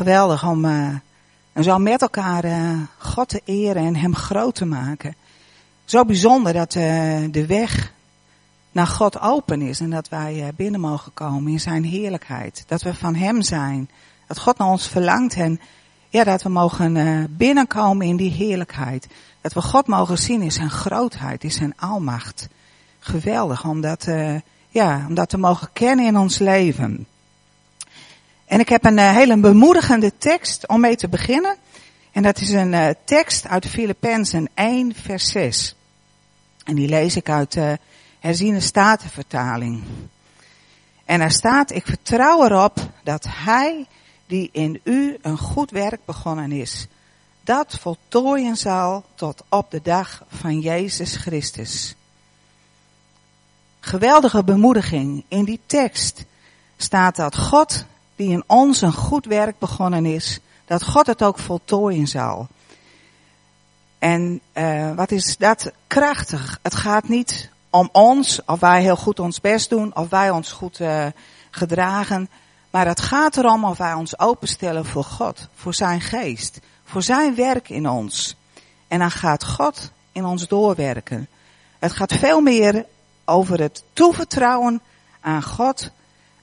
geweldig om uh, zo met elkaar uh, God te eren en Hem groot te maken. Zo bijzonder dat uh, de weg naar God open is en dat wij binnen mogen komen in Zijn heerlijkheid. Dat we van Hem zijn. Dat God naar ons verlangt en ja, dat we mogen binnenkomen in die heerlijkheid. Dat we God mogen zien in Zijn grootheid, in Zijn almacht. Geweldig om dat, ja, om dat te mogen kennen in ons leven. En ik heb een uh, hele bemoedigende tekst om mee te beginnen. En dat is een uh, tekst uit Filippenzen 1 vers 6. En die lees ik uit de herziene statenvertaling. En daar staat, ik vertrouw erop dat hij die in u een goed werk begonnen is, dat voltooien zal tot op de dag van Jezus Christus. Geweldige bemoediging. In die tekst staat dat God die in ons een goed werk begonnen is, dat God het ook voltooien zal. En uh, wat is dat krachtig? Het gaat niet om ons, of wij heel goed ons best doen, of wij ons goed uh, gedragen. Maar het gaat erom of wij ons openstellen voor God, voor zijn geest, voor zijn werk in ons. En dan gaat God in ons doorwerken. Het gaat veel meer over het toevertrouwen aan God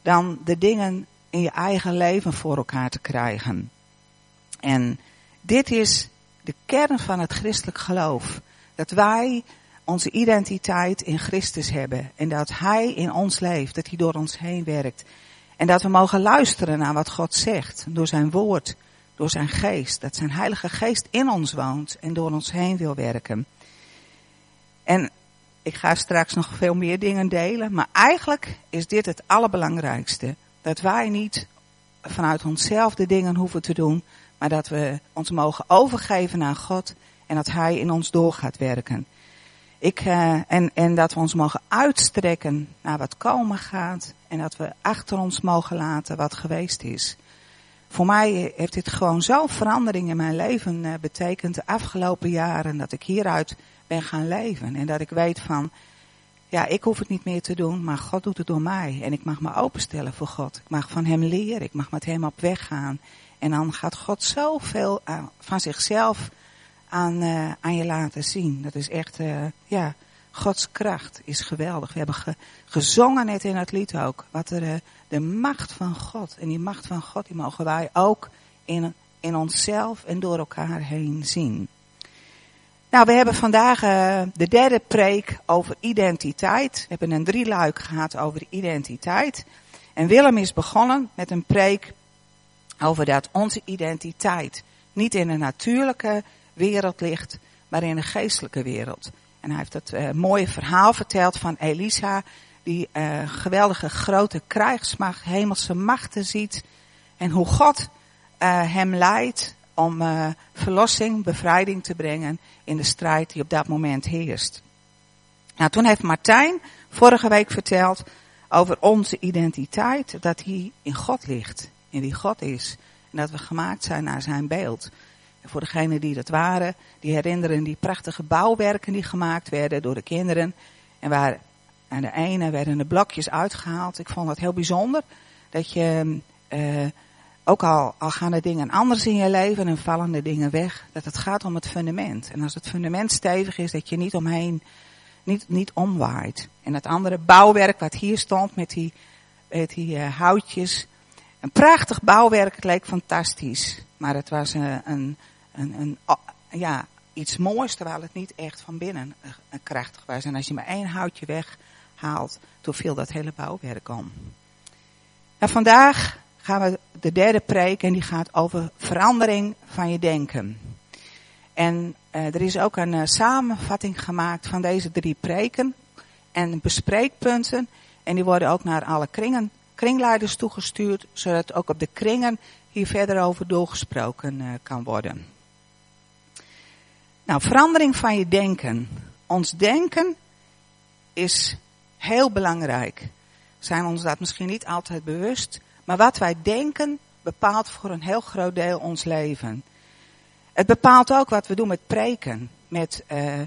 dan de dingen in je eigen leven voor elkaar te krijgen. En dit is de kern van het christelijk geloof. Dat wij onze identiteit in Christus hebben. En dat Hij in ons leeft. Dat Hij door ons heen werkt. En dat we mogen luisteren naar wat God zegt. Door zijn woord. Door zijn geest. Dat zijn heilige geest in ons woont. En door ons heen wil werken. En ik ga straks nog veel meer dingen delen. Maar eigenlijk is dit het allerbelangrijkste. Dat wij niet vanuit onszelf de dingen hoeven te doen, maar dat we ons mogen overgeven aan God en dat Hij in ons door gaat werken. Ik, uh, en, en dat we ons mogen uitstrekken naar wat komen gaat en dat we achter ons mogen laten wat geweest is. Voor mij heeft dit gewoon zo'n verandering in mijn leven uh, betekend de afgelopen jaren dat ik hieruit ben gaan leven en dat ik weet van ja, ik hoef het niet meer te doen, maar God doet het door mij. En ik mag me openstellen voor God. Ik mag van Hem leren. Ik mag met Hem op weg gaan. En dan gaat God zoveel van zichzelf aan, uh, aan je laten zien. Dat is echt, uh, ja, Gods kracht is geweldig. We hebben ge, gezongen net in het lied ook. Wat er, de macht van God. En die macht van God, die mogen wij ook in, in onszelf en door elkaar heen zien. Nou, we hebben vandaag uh, de derde preek over identiteit. We hebben een drieluik gehad over identiteit. En Willem is begonnen met een preek over dat onze identiteit niet in een natuurlijke wereld ligt, maar in een geestelijke wereld. En hij heeft het uh, mooie verhaal verteld van Elisa, die uh, geweldige grote krijgsmacht, hemelse machten ziet. En hoe God hem leidt om uh, verlossing, bevrijding te brengen in de strijd die op dat moment heerst. Nou, toen heeft Martijn vorige week verteld over onze identiteit, dat die in God ligt, in wie God is. En dat we gemaakt zijn naar zijn beeld. En voor degenen die dat waren, die herinneren die prachtige bouwwerken die gemaakt werden door de kinderen. En waar aan de ene werden de blokjes uitgehaald. Ik vond dat heel bijzonder. Dat je uh, ook al, al gaan er dingen anders in je leven en vallen de dingen weg, dat het gaat om het fundament. En als het fundament stevig is, dat je niet omheen, niet, niet omwaait. En het andere bouwwerk wat hier stond met die, die uh, houtjes. Een prachtig bouwwerk, het leek fantastisch. Maar het was uh, een, een, een, ja, iets moois, terwijl het niet echt van binnen uh, krachtig was. En als je maar één houtje weghaalt, toen viel dat hele bouwwerk om. En vandaag gaan we de derde preek en die gaat over verandering van je denken. En uh, er is ook een uh, samenvatting gemaakt van deze drie preken en bespreekpunten. En die worden ook naar alle kringen, kringleiders toegestuurd, zodat ook op de kringen hier verder over doorgesproken uh, kan worden. Nou, verandering van je denken. Ons denken is heel belangrijk. Zijn ons dat misschien niet altijd bewust, maar wat wij denken bepaalt voor een heel groot deel ons leven. Het bepaalt ook wat we doen met preken, met uh, uh,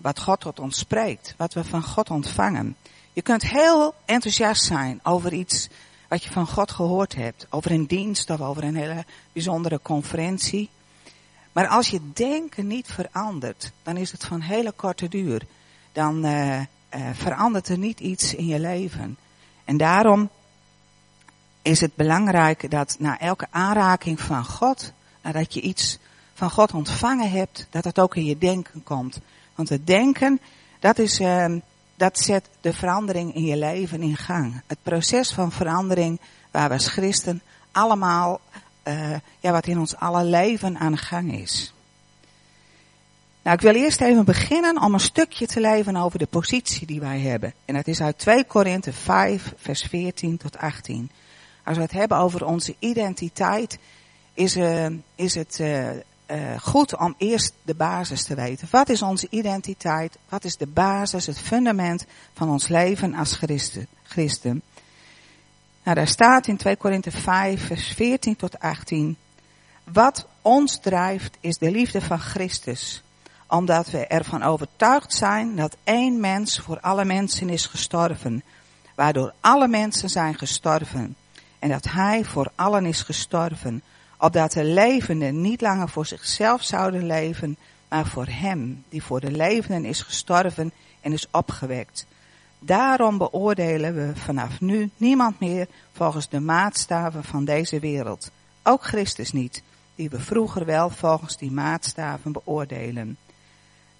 wat God tot ons spreekt, wat we van God ontvangen. Je kunt heel enthousiast zijn over iets wat je van God gehoord hebt. Over een dienst of over een hele bijzondere conferentie. Maar als je denken niet verandert, dan is het van hele korte duur. Dan uh, verandert er niet iets in je leven. En daarom is het belangrijk dat na elke aanraking van God, nadat je iets van God ontvangen hebt, dat dat ook in je denken komt. Want het denken, dat, is, uh, dat zet de verandering in je leven in gang. Het proces van verandering waar we als christen allemaal, uh, ja, wat in ons alle leven aan gang is. Nou, ik wil eerst even beginnen om een stukje te leven over de positie die wij hebben. En dat is uit 2 Korinthe 5, vers 14 tot 18. Als we het hebben over onze identiteit, is, uh, is het uh, uh, goed om eerst de basis te weten. Wat is onze identiteit? Wat is de basis, het fundament van ons leven als christen? christen? Nou, daar staat in 2 Korinthe 5, vers 14 tot 18. Wat ons drijft is de liefde van Christus. Omdat we ervan overtuigd zijn dat één mens voor alle mensen is gestorven. Waardoor alle mensen zijn gestorven. En dat hij voor allen is gestorven opdat de levenden niet langer voor zichzelf zouden leven, maar voor hem, die voor de levenden is gestorven en is opgewekt. Daarom beoordelen we vanaf nu niemand meer volgens de maatstaven van deze wereld. Ook Christus niet, die we vroeger wel volgens die maatstaven beoordelen.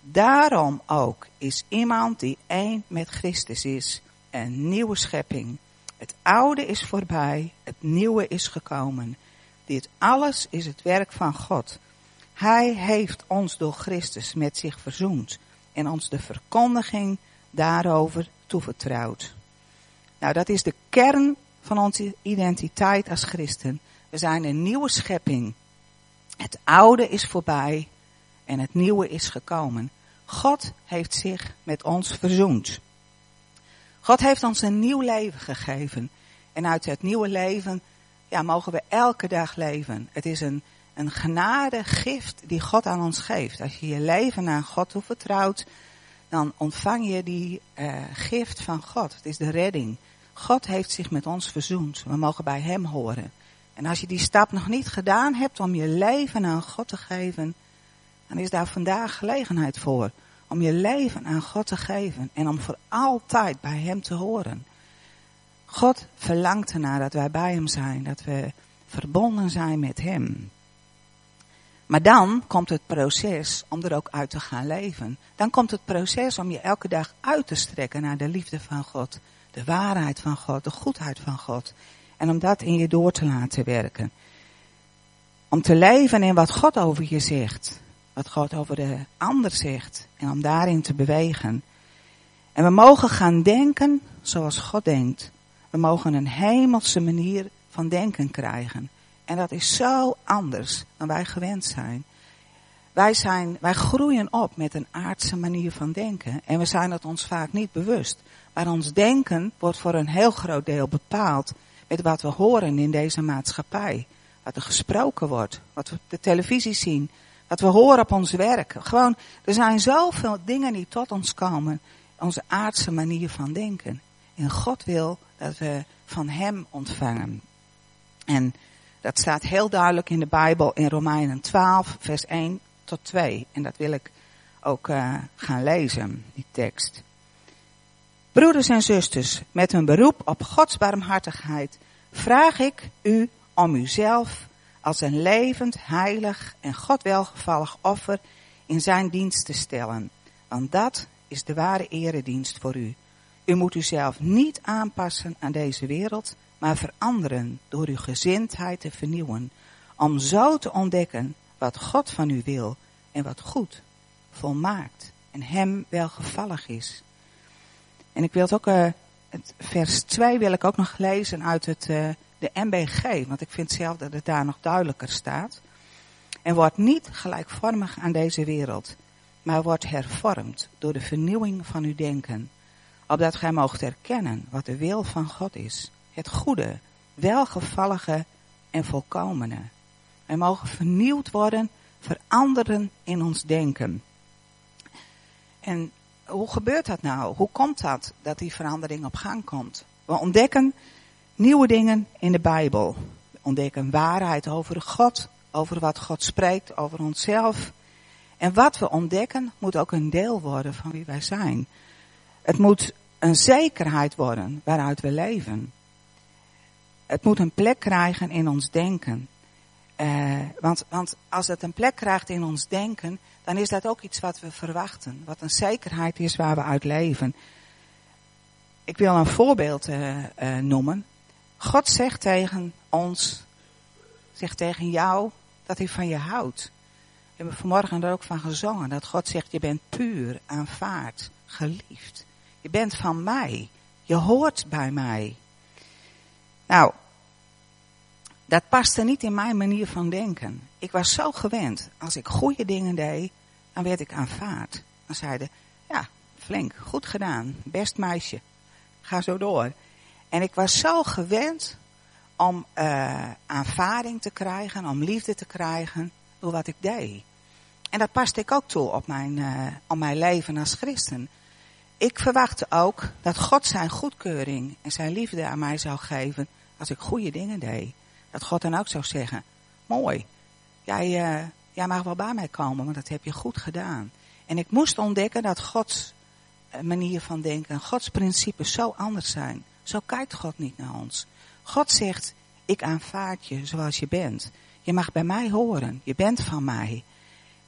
Daarom ook is iemand die één met Christus is, een nieuwe schepping. Het oude is voorbij, het nieuwe is gekomen. Dit alles is het werk van God. Hij heeft ons door Christus met zich verzoend en ons de verkondiging daarover toevertrouwd. Nou, dat is de kern van onze identiteit als christen. We zijn een nieuwe schepping. Het oude is voorbij en het nieuwe is gekomen. God heeft zich met ons verzoend. God heeft ons een nieuw leven gegeven. En uit het nieuwe leven ja, mogen we elke dag leven. Het is een, een genade gift die God aan ons geeft. Als je je leven aan God toevertrouwt, dan ontvang je die uh, gift van God. Het is de redding. God heeft zich met ons verzoend. We mogen bij Hem horen. En als je die stap nog niet gedaan hebt om je leven aan God te geven, dan is daar vandaag gelegenheid voor. Om je leven aan God te geven en om voor altijd bij Hem te horen. God verlangt ernaar dat wij bij Hem zijn, dat we verbonden zijn met Hem. Maar dan komt het proces om er ook uit te gaan leven. Dan komt het proces om je elke dag uit te strekken naar de liefde van God, de waarheid van God, de goedheid van God. En om dat in je door te laten werken. Om te leven in wat God over je zegt, wat God over de ander zegt, en om daarin te bewegen. En we mogen gaan denken zoals God denkt. We mogen een hemelse manier van denken krijgen. En dat is zo anders dan wij gewend zijn. Wij, zijn, wij groeien op met een aardse manier van denken. En we zijn het ons vaak niet bewust. Maar ons denken wordt voor een heel groot deel bepaald met wat we horen in deze maatschappij. Wat er gesproken wordt, wat we op de televisie zien, wat we horen op ons werk. Gewoon, er zijn zoveel dingen die tot ons komen. Onze aardse manier van denken. En God wil dat we van Hem ontvangen. En dat staat heel duidelijk in de Bijbel in Romeinen 12, vers 1 tot 2. En dat wil ik ook uh, gaan lezen, die tekst. Broeders en zusters, met een beroep op Gods barmhartigheid vraag ik u om uzelf als een levend, heilig en God welgevallig offer in zijn dienst te stellen. Want dat is de ware eredienst voor u. U moet uzelf niet aanpassen aan deze wereld, maar veranderen door uw gezindheid te vernieuwen, om zo te ontdekken wat God van u wil en wat goed, volmaakt en hem welgevallig is. En ik wil het ook, uh, het vers 2 wil ik ook nog lezen uit het, uh, de MBG, want ik vind zelf dat het daar nog duidelijker staat. En wordt niet gelijkvormig aan deze wereld, maar wordt hervormd door de vernieuwing van uw denken opdat gij moogt erkennen wat de wil van God is. Het goede, welgevallige en volkomene. Wij mogen vernieuwd worden, veranderen in ons denken. En hoe gebeurt dat nou? Hoe komt dat, dat die verandering op gang komt? We ontdekken nieuwe dingen in de Bijbel. We ontdekken waarheid over God, over wat God spreekt, over onszelf. En wat we ontdekken moet ook een deel worden van wie wij zijn. Het moet een zekerheid worden waaruit we leven. Het moet een plek krijgen in ons denken. Uh, want, want als het een plek krijgt in ons denken, dan is dat ook iets wat we verwachten. Wat een zekerheid is waar we uit leven. Ik wil een voorbeeld uh, uh, noemen. God zegt tegen ons, zegt tegen jou, dat hij van je houdt. We hebben vanmorgen er ook van gezongen, dat God zegt, je bent puur, aanvaard, geliefd. Je bent van mij. Je hoort bij mij. Nou, dat paste niet in mijn manier van denken. Ik was zo gewend. Als ik goede dingen deed, dan werd ik aanvaard. Dan zeiden, ja, flink, goed gedaan, best meisje. Ga zo door. En ik was zo gewend om uh, aanvaarding te krijgen, om liefde te krijgen door wat ik deed. En dat paste ik ook toe op mijn, uh, op mijn leven als christen. Ik verwachtte ook dat God zijn goedkeuring en zijn liefde aan mij zou geven als ik goede dingen deed. Dat God dan ook zou zeggen, mooi, jij, uh, jij mag wel bij mij komen, maar dat heb je goed gedaan. En ik moest ontdekken dat Gods manier van denken, Gods principes zo anders zijn. Zo kijkt God niet naar ons. God zegt, ik aanvaard je zoals je bent. Je mag bij mij horen, je bent van mij.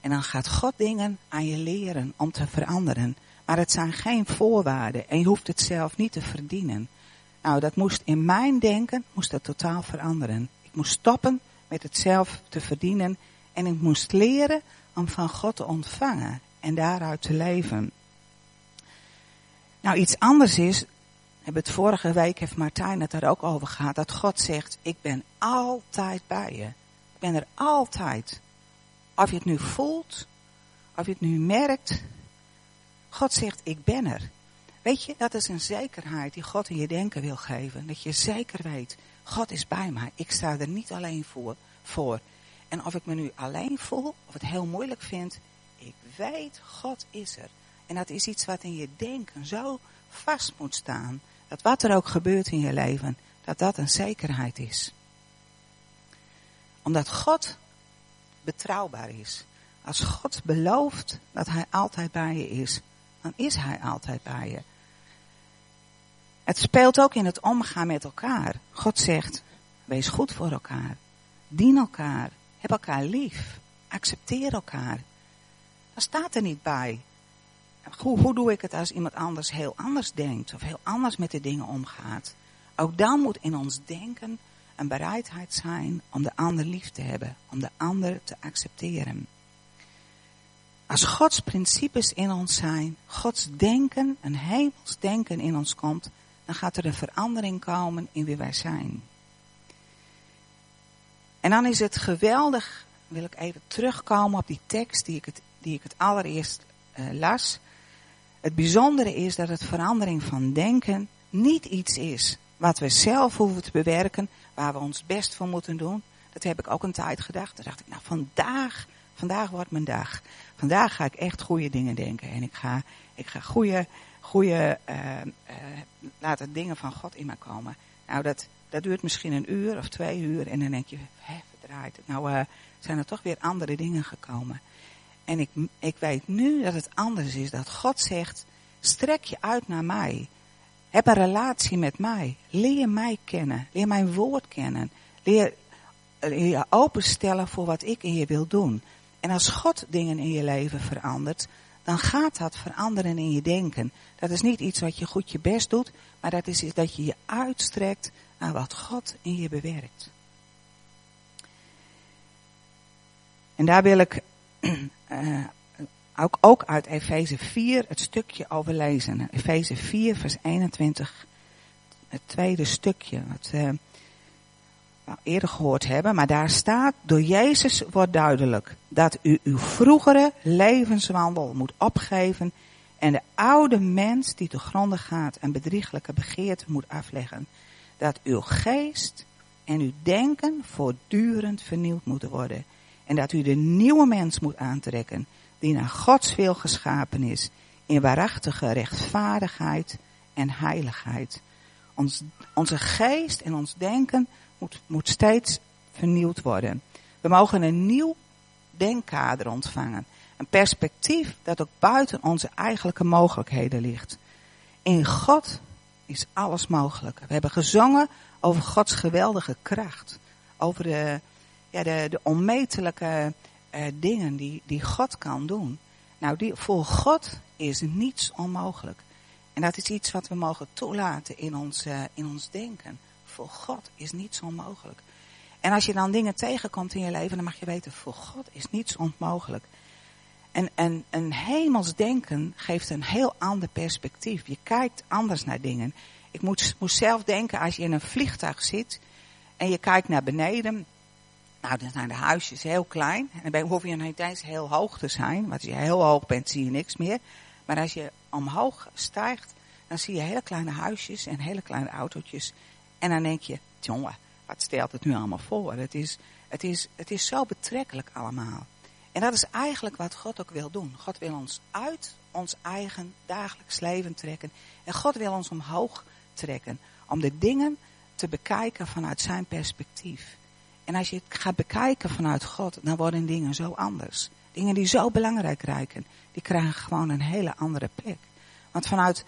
En dan gaat God dingen aan je leren om te veranderen. Maar het zijn geen voorwaarden en je hoeft het zelf niet te verdienen. Nou, dat moest in mijn denken, moest dat totaal veranderen. Ik moest stoppen met het zelf te verdienen en ik moest leren om van God te ontvangen en daaruit te leven. Nou, iets anders is, hebben het vorige week, heeft Martijn het daar ook over gehad, dat God zegt, ik ben altijd bij je. Ik ben er altijd. Of je het nu voelt, of je het nu merkt. God zegt, ik ben er. Weet je, dat is een zekerheid die God in je denken wil geven. Dat je zeker weet, God is bij mij. Ik sta er niet alleen voor. voor. En of ik me nu alleen voel, of het heel moeilijk vind, ik weet, God is er. En dat is iets wat in je denken zo vast moet staan. Dat wat er ook gebeurt in je leven, dat dat een zekerheid is. Omdat God betrouwbaar is. Als God belooft dat Hij altijd bij je is, dan is Hij altijd bij je. Het speelt ook in het omgaan met elkaar. God zegt, wees goed voor elkaar. Dien elkaar. Heb elkaar lief. Accepteer elkaar. Dan staat er niet bij. Hoe, hoe doe ik het als iemand anders heel anders denkt of heel anders met de dingen omgaat? Ook dan moet in ons denken een bereidheid zijn om de ander lief te hebben, om de ander te accepteren. Als Gods principes in ons zijn, Gods denken, een hemels denken in ons komt, dan gaat er een verandering komen in wie wij zijn. En dan is het geweldig, wil ik even terugkomen op die tekst die ik het, die ik het allereerst uh, las. Het bijzondere is dat het verandering van denken niet iets is wat we zelf hoeven te bewerken, waar we ons best voor moeten doen. Dat heb ik ook een tijd gedacht. Toen dacht ik, nou vandaag, vandaag wordt mijn dag. Vandaag ga ik echt goede dingen denken. En ik ga, ik ga goede, goede, uh, uh, laten dingen van God in me komen. Nou, dat, dat duurt misschien een uur of twee uur. En dan denk je, hè, verdraait het. Nou, uh, zijn er toch weer andere dingen gekomen. En ik, ik weet nu dat het anders is. Dat God zegt, strek je uit naar mij. Heb een relatie met mij. Leer mij kennen. Leer mijn woord kennen. Leer, leer je openstellen voor wat ik in je wil doen. En als God dingen in je leven verandert, dan gaat dat veranderen in je denken. Dat is niet iets wat je goed je best doet, maar dat is dat je je uitstrekt naar wat God in je bewerkt. En daar wil ik uh, ook, ook uit Efeze 4 het stukje over lezen. Efeze 4 vers 21, het tweede stukje wat uh, we eerder gehoord hebben. Maar daar staat, door Jezus wordt duidelijk dat u uw vroegere levenswandel moet opgeven en de oude mens die te gronden gaat en bedrieglijke begeerten moet afleggen. Dat uw geest en uw denken voortdurend vernieuwd moeten worden. En dat u de nieuwe mens moet aantrekken, die naar Gods wil geschapen is, in waarachtige rechtvaardigheid en heiligheid. Ons, onze geest en ons denken moet, moet steeds vernieuwd worden. We mogen een nieuw denkkader ontvangen. Een perspectief dat ook buiten onze eigenlijke mogelijkheden ligt. In God is alles mogelijk. We hebben gezongen over Gods geweldige kracht. Over de, ja, de, de onmetelijke uh, dingen die, die God kan doen. Nou, die, voor God is niets onmogelijk. En dat is iets wat we mogen toelaten in ons, uh, in ons denken. Voor God is niets onmogelijk. En als je dan dingen tegenkomt in je leven, dan mag je weten, voor God is niets onmogelijk. En, en een hemels denken geeft een heel ander perspectief. Je kijkt anders naar dingen. Ik moet, moest zelf denken, als je in een vliegtuig zit en je kijkt naar beneden. Nou, dan zijn de huisjes heel klein. En dan hoef je niet eens heel hoog te zijn. Want als je heel hoog bent, zie je niks meer. Maar als je omhoog stijgt, dan zie je hele kleine huisjes en hele kleine autootjes. En dan denk je, jongen, wat stelt het nu allemaal voor? Het is, het is, het is zo betrekkelijk allemaal. En dat is eigenlijk wat God ook wil doen. God wil ons uit ons eigen dagelijks leven trekken. En God wil ons omhoog trekken. Om de dingen te bekijken vanuit zijn perspectief. En als je het gaat bekijken vanuit God, dan worden dingen zo anders. Dingen die zo belangrijk rijken, die krijgen gewoon een hele andere plek. Want vanuit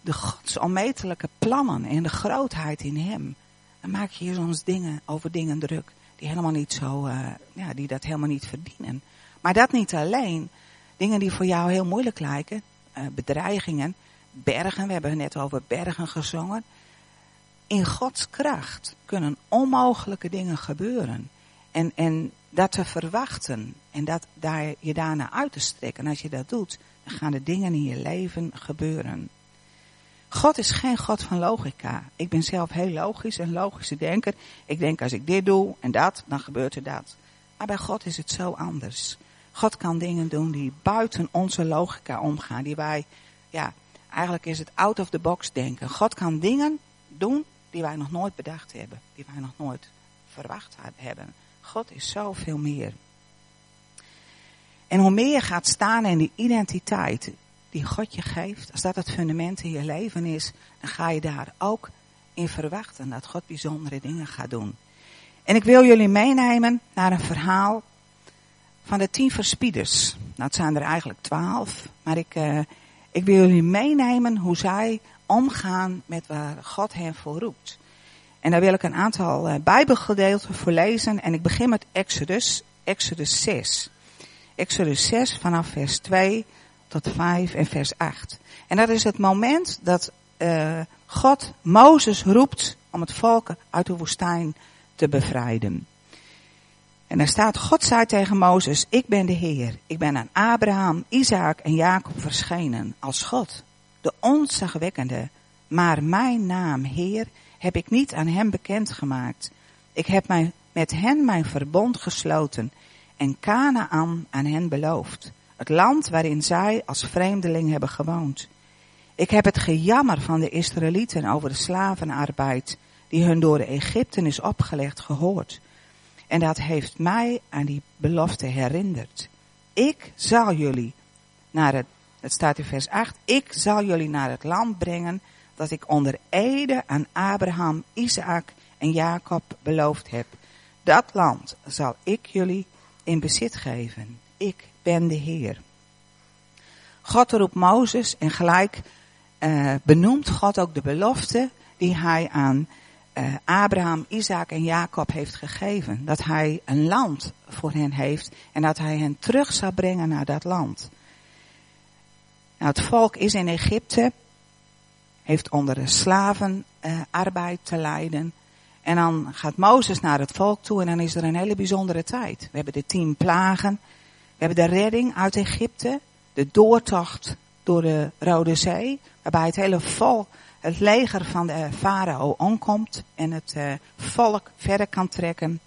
de Gods onmetelijke plannen en de grootheid in Hem, dan maak je je soms dingen over dingen druk die helemaal niet zo, uh, ja, die dat helemaal niet verdienen. Maar dat niet alleen. Dingen die voor jou heel moeilijk lijken, uh, bedreigingen, bergen, we hebben net over bergen gezongen. In Gods kracht kunnen onmogelijke dingen gebeuren. En, en dat te verwachten en dat daar, je daarna uit te strekken. En als je dat doet, dan gaan de dingen in je leven gebeuren. God is geen God van logica. Ik ben zelf heel logisch, een logische denker. Ik denk als ik dit doe en dat, dan gebeurt er dat. Maar bij God is het zo anders. God kan dingen doen die buiten onze logica omgaan. Die wij, ja, eigenlijk is het out of the box denken. God kan dingen doen die wij nog nooit bedacht hebben. Die wij nog nooit verwacht hebben. God is zoveel meer. En hoe meer je gaat staan in die identiteit die God je geeft, als dat het fundament in je leven is, dan ga je daar ook in verwachten dat God bijzondere dingen gaat doen. En ik wil jullie meenemen naar een verhaal van de tien verspieders. Nou, het zijn er eigenlijk twaalf, maar ik, uh, ik wil jullie meenemen hoe zij omgaan met waar God hen voor roept. En daar wil ik een aantal uh, Bijbelgedeelten voor lezen. En ik begin met Exodus, Exodus 6. Exodus 6 vanaf vers 2 tot 5 en vers 8. En dat is het moment dat uh, God Mozes roept om het volk uit de woestijn te bevrijden. En daar staat, God zei tegen Mozes, ik ben de Heer. Ik ben aan Abraham, Isaac en Jacob verschenen als God, de onzagwekkende. Maar mijn naam, Heer, heb ik niet aan hem bekendgemaakt. Ik heb mij met hen mijn verbond gesloten en Canaan aan hen beloofd. Het land waarin zij als vreemdeling hebben gewoond. Ik heb het gejammer van de Israëlieten over de slavenarbeid die hun door de Egypten is opgelegd gehoord. En dat heeft mij aan die belofte herinnerd. Ik zal jullie naar het, het staat in vers 8, ik zal jullie naar het land brengen dat ik onder ede aan Abraham, Isaac en Jacob beloofd heb. Dat land zal ik jullie in bezit geven. Ik ben de Heer. God roept Mozes en gelijk uh, benoemt God ook de belofte die hij aan uh, Abraham, Isaac en Jacob heeft gegeven. Dat hij een land voor hen heeft en dat hij hen terug zal brengen naar dat land. Nou, het volk is in Egypte, heeft onder de slavenarbeid uh, te lijden. En dan gaat Mozes naar het volk toe en dan is er een hele bijzondere tijd. We hebben de tien plagen, we hebben de redding uit Egypte, de doortocht door de Rode Zee, waarbij het hele volk het leger van de farao omkomt en het uh, volk verder kan trekken.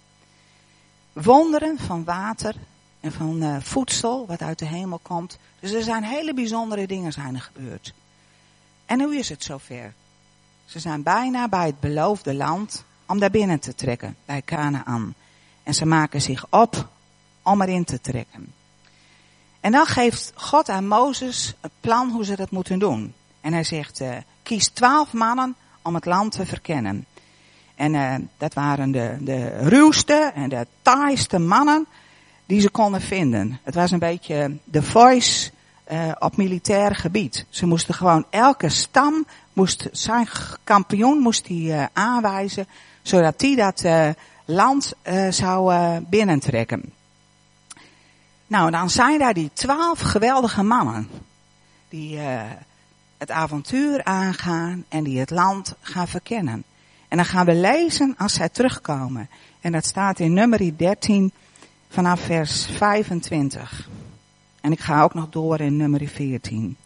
Wonderen van water en van uh, voedsel wat uit de hemel komt. Dus er zijn hele bijzondere dingen zijn er gebeurd. En nu is het zover. Ze zijn bijna bij het beloofde land om daar binnen te trekken, bij Canaan. En ze maken zich op om erin te trekken. En dan geeft God aan Mozes een plan hoe ze dat moeten doen. En hij zegt, uh, kies twaalf mannen om het land te verkennen. En uh, dat waren de, de ruwste en de taaiste mannen die ze konden vinden. Het was een beetje de voice uh, op militair gebied. Ze moesten gewoon elke stam moest zijn kampioen moest die, uh, aanwijzen, zodat die dat land zou binnentrekken. Nou, dan zijn daar die twaalf geweldige mannen die het avontuur aangaan en die het land gaan verkennen. En dan gaan we lezen als zij terugkomen. En dat staat in nummer 13 vanaf vers 25. En ik ga ook nog door in nummer 14.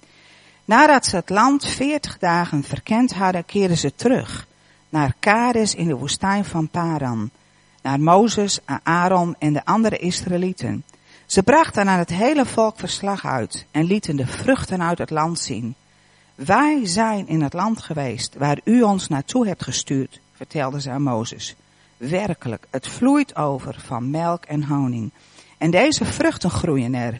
Nadat ze het land 40 dagen verkend hadden, keerden ze terug naar Kades in de woestijn van Paran. Naar Mozes, Aaron en de andere Israëlieten. Ze brachten aan het hele volk verslag uit en lieten de vruchten uit het land zien. Wij zijn in het land geweest waar u ons naartoe hebt gestuurd, vertelde ze aan Mozes. Werkelijk, het vloeit over van melk en honing. En deze vruchten groeien er.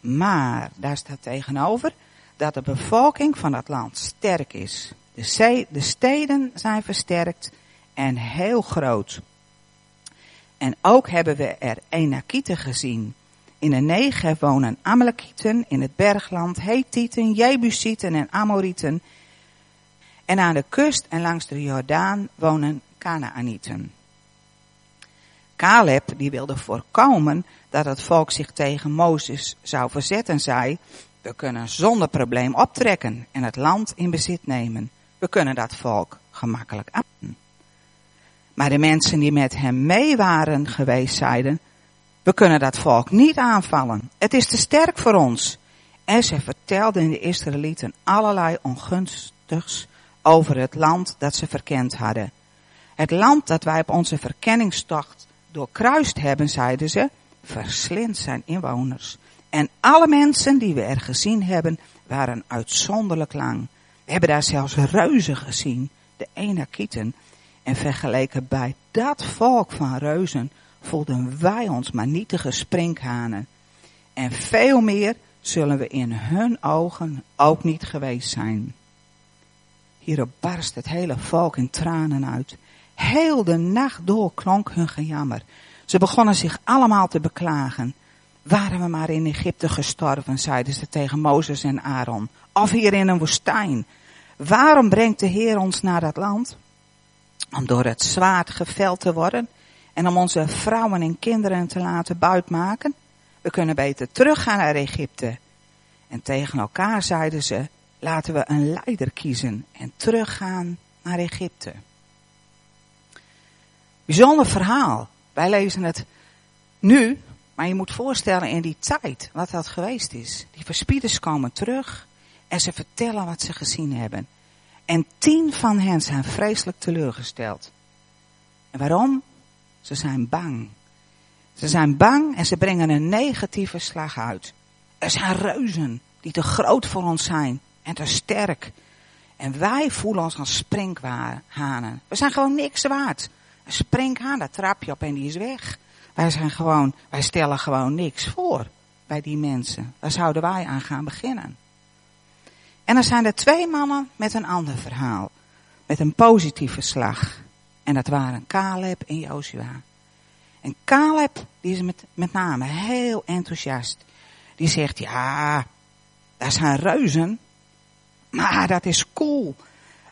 Maar, daar staat tegenover, dat de bevolking van het land sterk is. De, de steden zijn versterkt en heel groot. En ook hebben we er Enakieten gezien in de Negev wonen Amalekieten, in het bergland Hethieten, Jebusieten en Amorieten. En aan de kust en langs de Jordaan wonen Canaanieten. Caleb die wilde voorkomen dat het volk zich tegen Mozes zou verzetten, zei, we kunnen zonder probleem optrekken en het land in bezit nemen. We kunnen dat volk gemakkelijk aan. Maar de mensen die met hem mee waren geweest zeiden, we kunnen dat volk niet aanvallen. Het is te sterk voor ons. En ze vertelden de Israëlieten allerlei ongunstigs over het land dat ze verkend hadden. Het land dat wij op onze verkenningstocht doorkruist hebben, zeiden ze, verslindt zijn inwoners. En alle mensen die we er gezien hebben, waren uitzonderlijk lang. We hebben daar zelfs reuzen gezien, de Enakieten. En vergeleken bij dat volk van reuzen voelden wij ons maar nietige sprinkhanen. En veel meer zullen we in hun ogen ook niet geweest zijn. Hierop barst het hele volk in tranen uit. Heel de nacht door klonk hun gejammer. Ze begonnen zich allemaal te beklagen. Waren we maar in Egypte gestorven, zeiden ze tegen Mozes en Aaron. Of hier in een woestijn. Waarom brengt de Heer ons naar dat land? Om door het zwaard geveld te worden en om onze vrouwen en kinderen te laten buitmaken. We kunnen beter teruggaan naar Egypte. En tegen elkaar zeiden ze, laten we een leider kiezen en teruggaan naar Egypte. Bijzonder verhaal. Wij lezen het nu, maar je moet voorstellen in die tijd wat dat geweest is. Die verspieders komen terug en ze vertellen wat ze gezien hebben. En tien van hen zijn vreselijk teleurgesteld. En waarom? Ze zijn bang. Ze zijn bang en ze brengen een negatieve slag uit. Er zijn reuzen die te groot voor ons zijn en te sterk. En wij voelen ons als sprinkhanen. We zijn gewoon niks waard. Een sprinkhaan, daar trap je op en die is weg. Wij zijn gewoon, wij stellen gewoon niks voor bij die mensen. Daar zouden wij aan gaan beginnen. En dan zijn er twee mannen met een ander verhaal. Met een positieve slag. En dat waren Caleb en Joshua. En Caleb, die is met, met name heel enthousiast. Die zegt, ja, dat zijn reuzen. Maar dat is cool.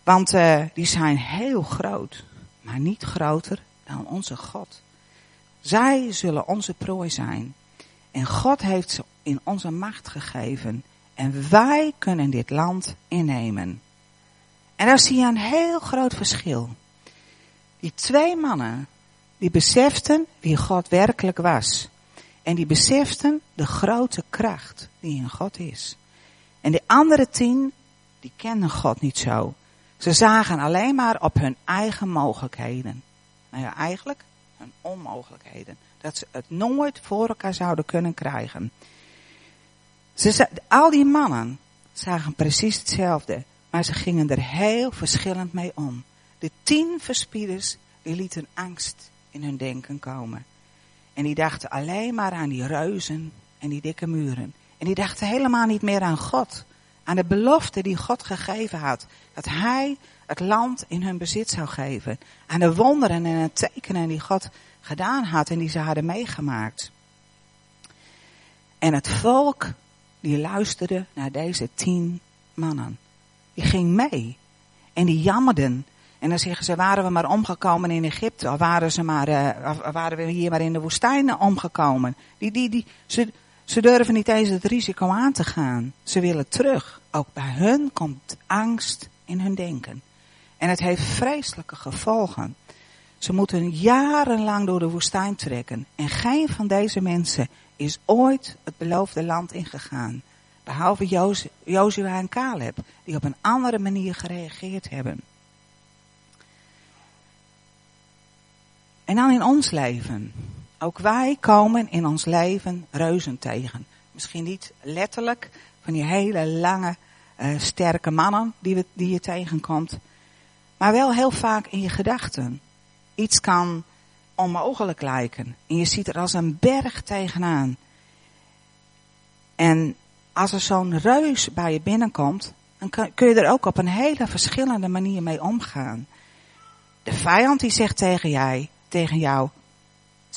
Want uh, die zijn heel groot. Maar niet groter dan onze God. Zij zullen onze prooi zijn. En God heeft ze in onze macht gegeven. En wij kunnen dit land innemen. En daar zie je een heel groot verschil. Die twee mannen, die beseften wie God werkelijk was. En die beseften de grote kracht die in God is. En de andere tien, die kenden God niet zo. Ze zagen alleen maar op hun eigen mogelijkheden. Nou ja, eigenlijk hun onmogelijkheden. Dat ze het nooit voor elkaar zouden kunnen krijgen. Ze, al die mannen zagen precies hetzelfde. Maar ze gingen er heel verschillend mee om. De tien verspieders, die lieten angst in hun denken komen. En die dachten alleen maar aan die reuzen en die dikke muren. En die dachten helemaal niet meer aan God. Aan de belofte die God gegeven had. Dat hij het land in hun bezit zou geven. Aan de wonderen en de tekenen die God gedaan had en die ze hadden meegemaakt. En het volk, die luisterde naar deze tien mannen. Die ging mee. En die jammerden. En dan zeggen ze, waren we maar omgekomen in Egypte, of waren, ze maar, uh, waren we hier maar in de woestijn omgekomen. Die, die, die, ze, ze durven niet eens het risico aan te gaan. Ze willen terug. Ook bij hun komt angst in hun denken. En het heeft vreselijke gevolgen. Ze moeten jarenlang door de woestijn trekken. En geen van deze mensen is ooit het beloofde land ingegaan. Behalve Jozua en Caleb, die op een andere manier gereageerd hebben. En dan in ons leven. Ook wij komen in ons leven reuzen tegen. Misschien niet letterlijk van die hele lange, uh, sterke mannen die, we, die je tegenkomt. Maar wel heel vaak in je gedachten. Iets kan onmogelijk lijken. En je ziet er als een berg tegenaan. En als er zo'n reus bij je binnenkomt, dan kun je er ook op een hele verschillende manier mee omgaan. De vijand die zegt tegen, jij, tegen jou,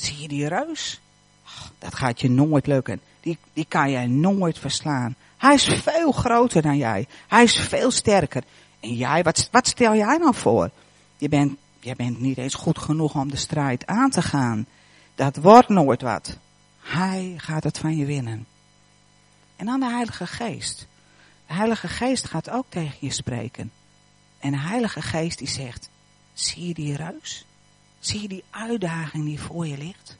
zie je die reus? dat gaat je nooit lukken. Die, die kan jij nooit verslaan. Hij is veel groter dan jij. Hij is veel sterker. En jij, wat, wat stel jij nou voor? Je bent, je bent niet eens goed genoeg om de strijd aan te gaan. Dat wordt nooit wat. Hij gaat het van je winnen. En dan de Heilige Geest. De Heilige Geest gaat ook tegen je spreken. En de Heilige Geest die zegt, zie je die reus? Zie je die uitdaging die voor je ligt?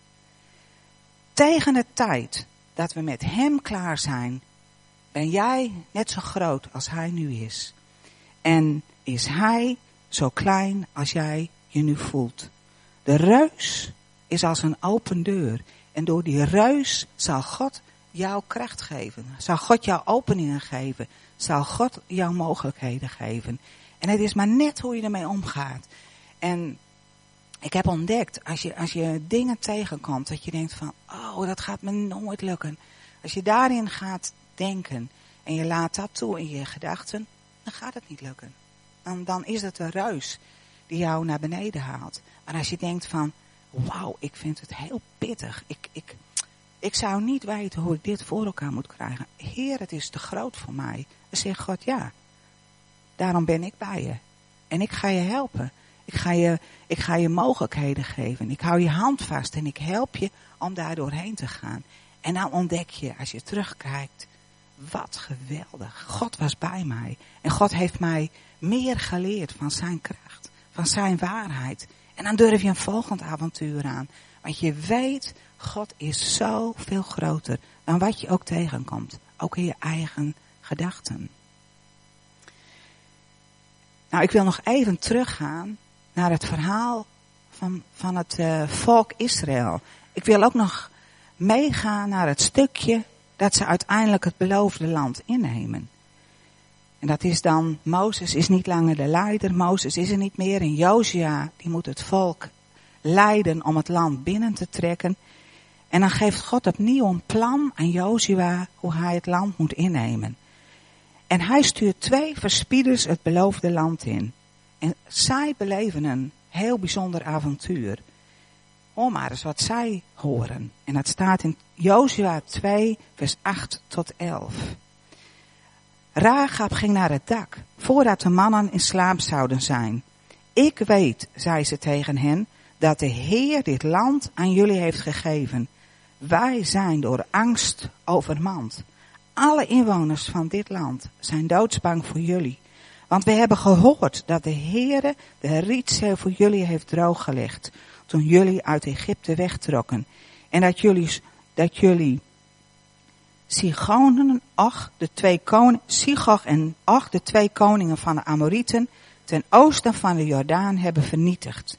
Tegen de tijd dat we met Hem klaar zijn, ben jij net zo groot als Hij nu is. En is Hij zo klein als jij je nu voelt. De reus is als een open deur. En door die reus zal God jou kracht geven. Zal God jou openingen geven. Zal God jou mogelijkheden geven. En het is maar net hoe je ermee omgaat. En ik heb ontdekt, als je, als je dingen tegenkomt, dat je denkt van, oh, dat gaat me nooit lukken. Als je daarin gaat denken en je laat dat toe in je gedachten, dan gaat het niet lukken. Dan, dan is het een ruis die jou naar beneden haalt. Maar als je denkt van, wauw, ik vind het heel pittig. Ik, ik, ik zou niet weten hoe ik dit voor elkaar moet krijgen. Heer, het is te groot voor mij. Dan zegt God, ja, daarom ben ik bij je. En ik ga je helpen. Ik ga je, ik ga je mogelijkheden geven. Ik hou je hand vast en ik help je om daar doorheen te gaan. En dan ontdek je, als je terugkijkt, wat geweldig. God was bij mij. En God heeft mij meer geleerd van zijn kracht, van zijn waarheid. En dan durf je een volgend avontuur aan. Want je weet, God is zo veel groter dan wat je ook tegenkomt. Ook in je eigen gedachten. Nou, ik wil nog even teruggaan naar het verhaal van, van het uh, volk Israël. Ik wil ook nog meegaan naar het stukje dat ze uiteindelijk het beloofde land innemen. En dat is dan, Mozes is niet langer de leider, Mozes is er niet meer en Josia, die moet het volk leiden om het land binnen te trekken. En dan geeft God opnieuw een plan aan Jozua hoe hij het land moet innemen. En hij stuurt twee verspieders het beloofde land in. En zij beleven een heel bijzonder avontuur. Hoor maar eens wat zij horen. En dat staat in Jozua 2, vers 8 tot 11. Rahab ging naar het dak, voordat de mannen in slaap zouden zijn. Ik weet, zei ze tegen hen, dat de Heer dit land aan jullie heeft gegeven. Wij zijn door angst overmand. Alle inwoners van dit land zijn doodsbang voor jullie. Want we hebben gehoord dat de Heere de rietzeel voor jullie heeft drooggelegd. Toen jullie uit Egypte wegtrokken. En dat jullie, dat jullie Och, de twee koningen, en Och, de twee koningen van de Amorieten, ten oosten van de Jordaan hebben vernietigd.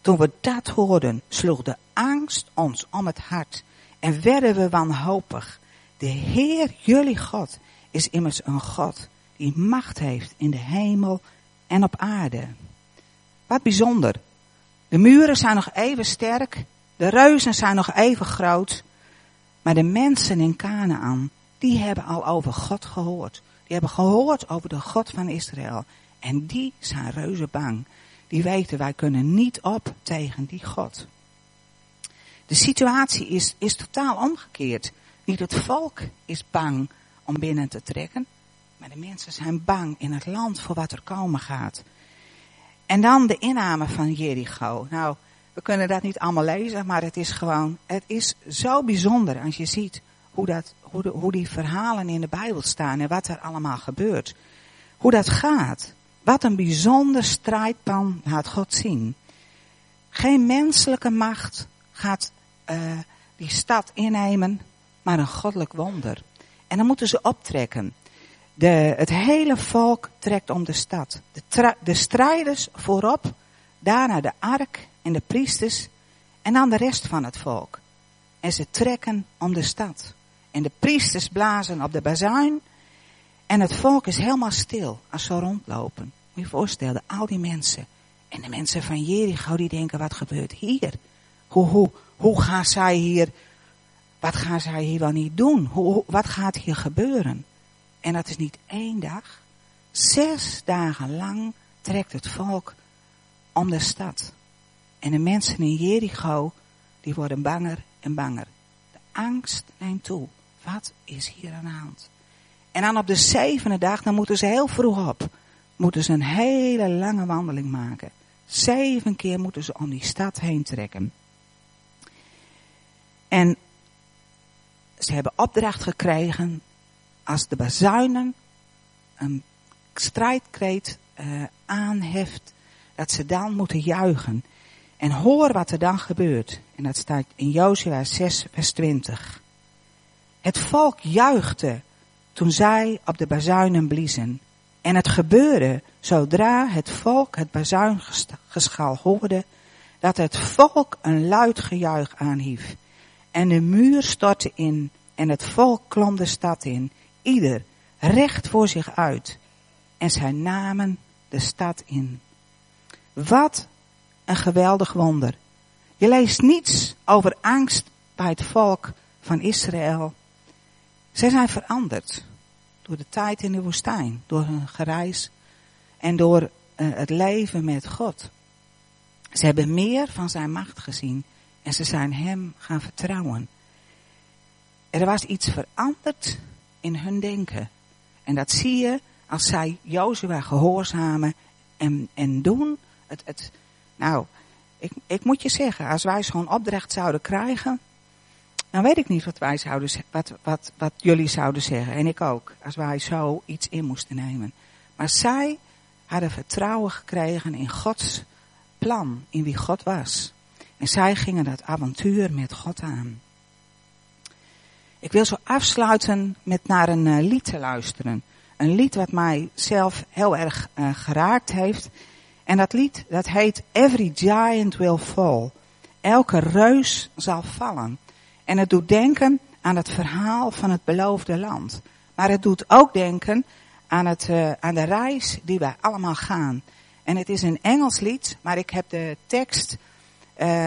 Toen we dat hoorden, sloeg de angst ons om het hart en werden we wanhopig. De Heer, jullie God, is immers een God die macht heeft in de hemel en op aarde. Wat bijzonder. De muren zijn nog even sterk, de reuzen zijn nog even groot, maar de mensen in Canaan, die hebben al over God gehoord. Die hebben gehoord over de God van Israël. En die zijn reuze bang. Die weten, wij kunnen niet op tegen die God. De situatie is, is totaal omgekeerd. Niet het volk is bang om binnen te trekken. Maar de mensen zijn bang in het land voor wat er komen gaat. En dan de inname van Jericho. Nou, we kunnen dat niet allemaal lezen, maar het is gewoon, het is zo bijzonder als je ziet hoe, dat, hoe, de, hoe die verhalen in de Bijbel staan en wat er allemaal gebeurt. Hoe dat gaat. Wat een bijzonder strijdpan laat God zien. Geen menselijke macht gaat uh, die stad innemen, maar een goddelijk wonder. En dan moeten ze optrekken. De, het hele volk trekt om de stad. De, de strijders voorop, daarna de ark en de priesters en dan de rest van het volk. En ze trekken om de stad. En de priesters blazen op de bazuin en het volk is helemaal stil als ze rondlopen. Moet je voorstellen, al die mensen. En de mensen van Jericho die denken, wat gebeurt hier? Hoe, hoe, hoe gaan zij hier, wat gaan zij hier wel niet doen? Hoe, wat gaat hier gebeuren? En dat is niet één dag. Zes dagen lang trekt het volk om de stad. En de mensen in Jericho, die worden banger en banger. De angst neemt toe. Wat is hier aan de hand? En dan op de zevende dag, dan moeten ze heel vroeg op. Moeten ze een hele lange wandeling maken. Zeven keer moeten ze om die stad heen trekken. En ze hebben opdracht gekregen als de bazuinen een strijdkreet uh, aanheft, dat ze dan moeten juichen. En hoor wat er dan gebeurt. En dat staat in Jozua 6 vers 20. Het volk juichte toen zij op de bazuinen bliezen. En het gebeurde zodra het volk het bazuingeschal hoorde, dat het volk een luid gejuich aanhief. En de muur stortte in en het volk klom de stad in, ieder recht voor zich uit. En zij namen de stad in. Wat een geweldig wonder. Je leest niets over angst bij het volk van Israël. Zij zijn veranderd door de tijd in de woestijn, door hun gereis en door uh, het leven met God. Ze hebben meer van zijn macht gezien en ze zijn hem gaan vertrouwen. Er was iets veranderd in hun denken. En dat zie je als zij Jozua gehoorzamen en, en doen. Het, het, nou, ik, ik moet je zeggen, als wij zo'n opdracht zouden krijgen, dan weet ik niet wat wij zouden wat, wat, wat jullie zouden zeggen. En ik ook, als wij zo iets in moesten nemen. Maar zij hadden vertrouwen gekregen in Gods plan, in wie God was. En zij gingen dat avontuur met God aan. Ik wil zo afsluiten met naar een uh, lied te luisteren. Een lied wat mij zelf heel erg uh, geraakt heeft. En dat lied, dat heet Every Giant Will Fall. Elke reus zal vallen. En het doet denken aan het verhaal van het beloofde land. Maar het doet ook denken aan, het, uh, aan de reis die wij allemaal gaan. En het is een Engels lied, maar ik heb de tekst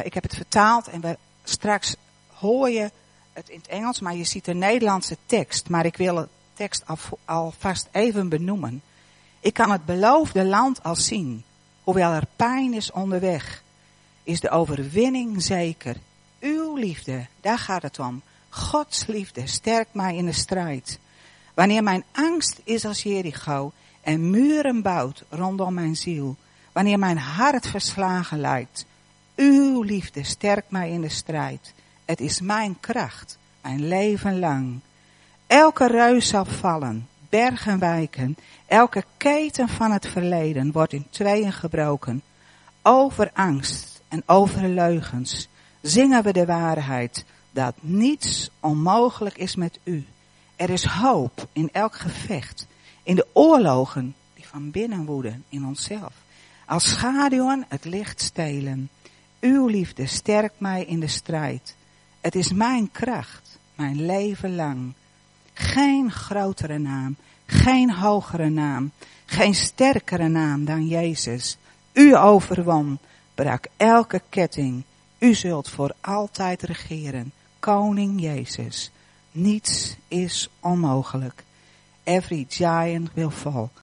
ik heb het vertaald en we, straks hoor je het in het Engels, maar je ziet de Nederlandse tekst. Maar ik wil de tekst al, alvast even benoemen. Ik kan het beloofde land al zien. Hoewel er pijn is onderweg, is de overwinning zeker. Uw liefde, daar gaat het om. Gods liefde sterkt mij in de strijd. Wanneer mijn angst is als Jericho en muren bouwt rondom mijn ziel. Wanneer mijn hart verslagen lijkt uw liefde sterkt mij in de strijd. Het is mijn kracht, mijn leven lang. Elke ruis zal vallen, bergen wijken. Elke keten van het verleden wordt in tweeën gebroken. Over angst en over leugens zingen we de waarheid dat niets onmogelijk is met u. Er is hoop in elk gevecht, in de oorlogen die van binnen woeden in onszelf. Als schaduwen het licht stelen. Uw liefde sterkt mij in de strijd. Het is mijn kracht, mijn leven lang. Geen grotere naam, geen hogere naam, geen sterkere naam dan Jezus. U overwon, brak elke ketting. U zult voor altijd regeren, koning Jezus. Niets is onmogelijk. every giant will fall.